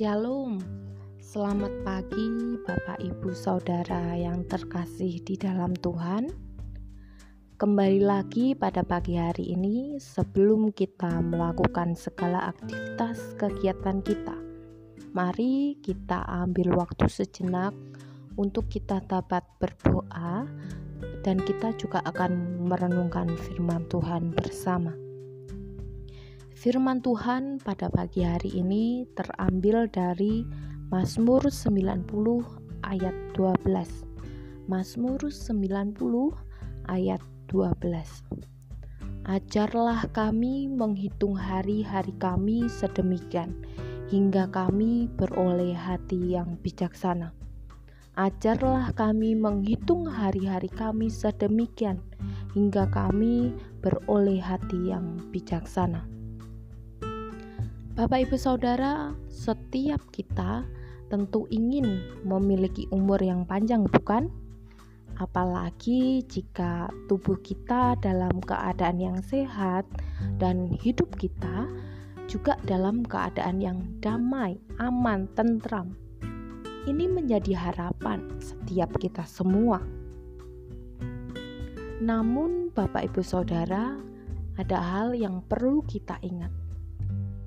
Shalom, selamat pagi Bapak Ibu Saudara yang terkasih di dalam Tuhan. Kembali lagi pada pagi hari ini, sebelum kita melakukan segala aktivitas kegiatan kita, mari kita ambil waktu sejenak untuk kita dapat berdoa, dan kita juga akan merenungkan firman Tuhan bersama. Firman Tuhan pada pagi hari ini terambil dari Mazmur 90 ayat 12. Mazmur 90 ayat 12. Ajarlah kami menghitung hari-hari kami sedemikian hingga kami beroleh hati yang bijaksana. Ajarlah kami menghitung hari-hari kami sedemikian hingga kami beroleh hati yang bijaksana. Bapak, ibu, saudara, setiap kita tentu ingin memiliki umur yang panjang, bukan? Apalagi jika tubuh kita dalam keadaan yang sehat dan hidup kita juga dalam keadaan yang damai, aman, tentram. Ini menjadi harapan setiap kita semua. Namun, Bapak, ibu, saudara, ada hal yang perlu kita ingat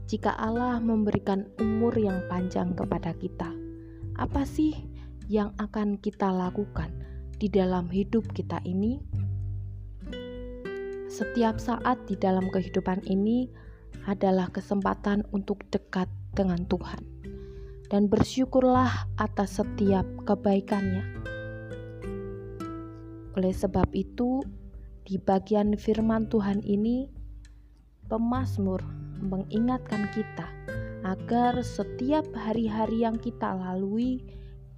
jika Allah memberikan umur yang panjang kepada kita, apa sih yang akan kita lakukan di dalam hidup kita ini? Setiap saat di dalam kehidupan ini adalah kesempatan untuk dekat dengan Tuhan, dan bersyukurlah atas setiap kebaikannya. Oleh sebab itu, di bagian firman Tuhan ini, pemazmur mengingatkan kita agar setiap hari-hari yang kita lalui,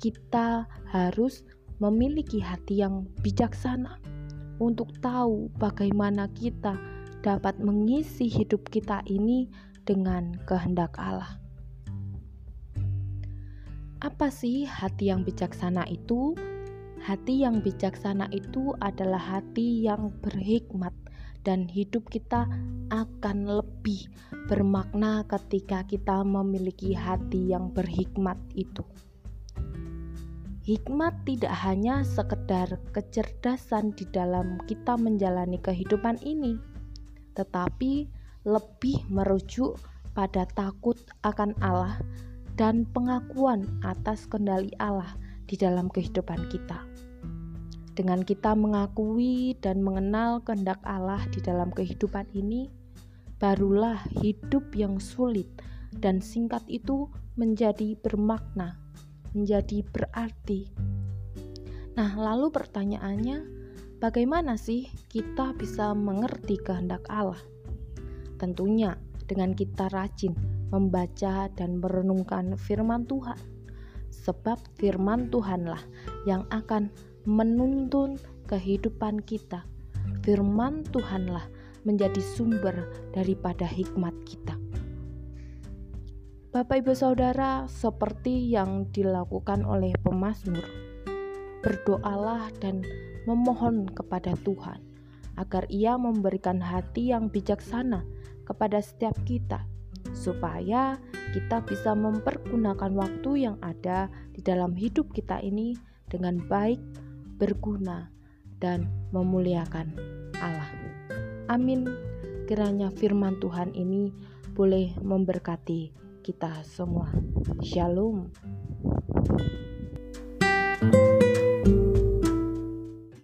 kita harus memiliki hati yang bijaksana untuk tahu bagaimana kita dapat mengisi hidup kita ini dengan kehendak Allah. Apa sih hati yang bijaksana itu? Hati yang bijaksana itu adalah hati yang berhikmat dan hidup kita akan lebih bermakna ketika kita memiliki hati yang berhikmat itu. Hikmat tidak hanya sekedar kecerdasan di dalam kita menjalani kehidupan ini, tetapi lebih merujuk pada takut akan Allah dan pengakuan atas kendali Allah di dalam kehidupan kita. Dengan kita mengakui dan mengenal kehendak Allah di dalam kehidupan ini, barulah hidup yang sulit dan singkat itu menjadi bermakna, menjadi berarti. Nah, lalu pertanyaannya, bagaimana sih kita bisa mengerti kehendak Allah? Tentunya dengan kita rajin membaca dan merenungkan firman Tuhan. Sebab firman Tuhanlah yang akan menuntun kehidupan kita. Firman Tuhanlah menjadi sumber daripada hikmat kita. Bapak, ibu, saudara, seperti yang dilakukan oleh pemazmur, berdoalah dan memohon kepada Tuhan agar Ia memberikan hati yang bijaksana kepada setiap kita, supaya kita bisa mempergunakan waktu yang ada di dalam hidup kita ini dengan baik berguna, dan memuliakan Allah. Amin. Kiranya firman Tuhan ini boleh memberkati kita semua. Shalom.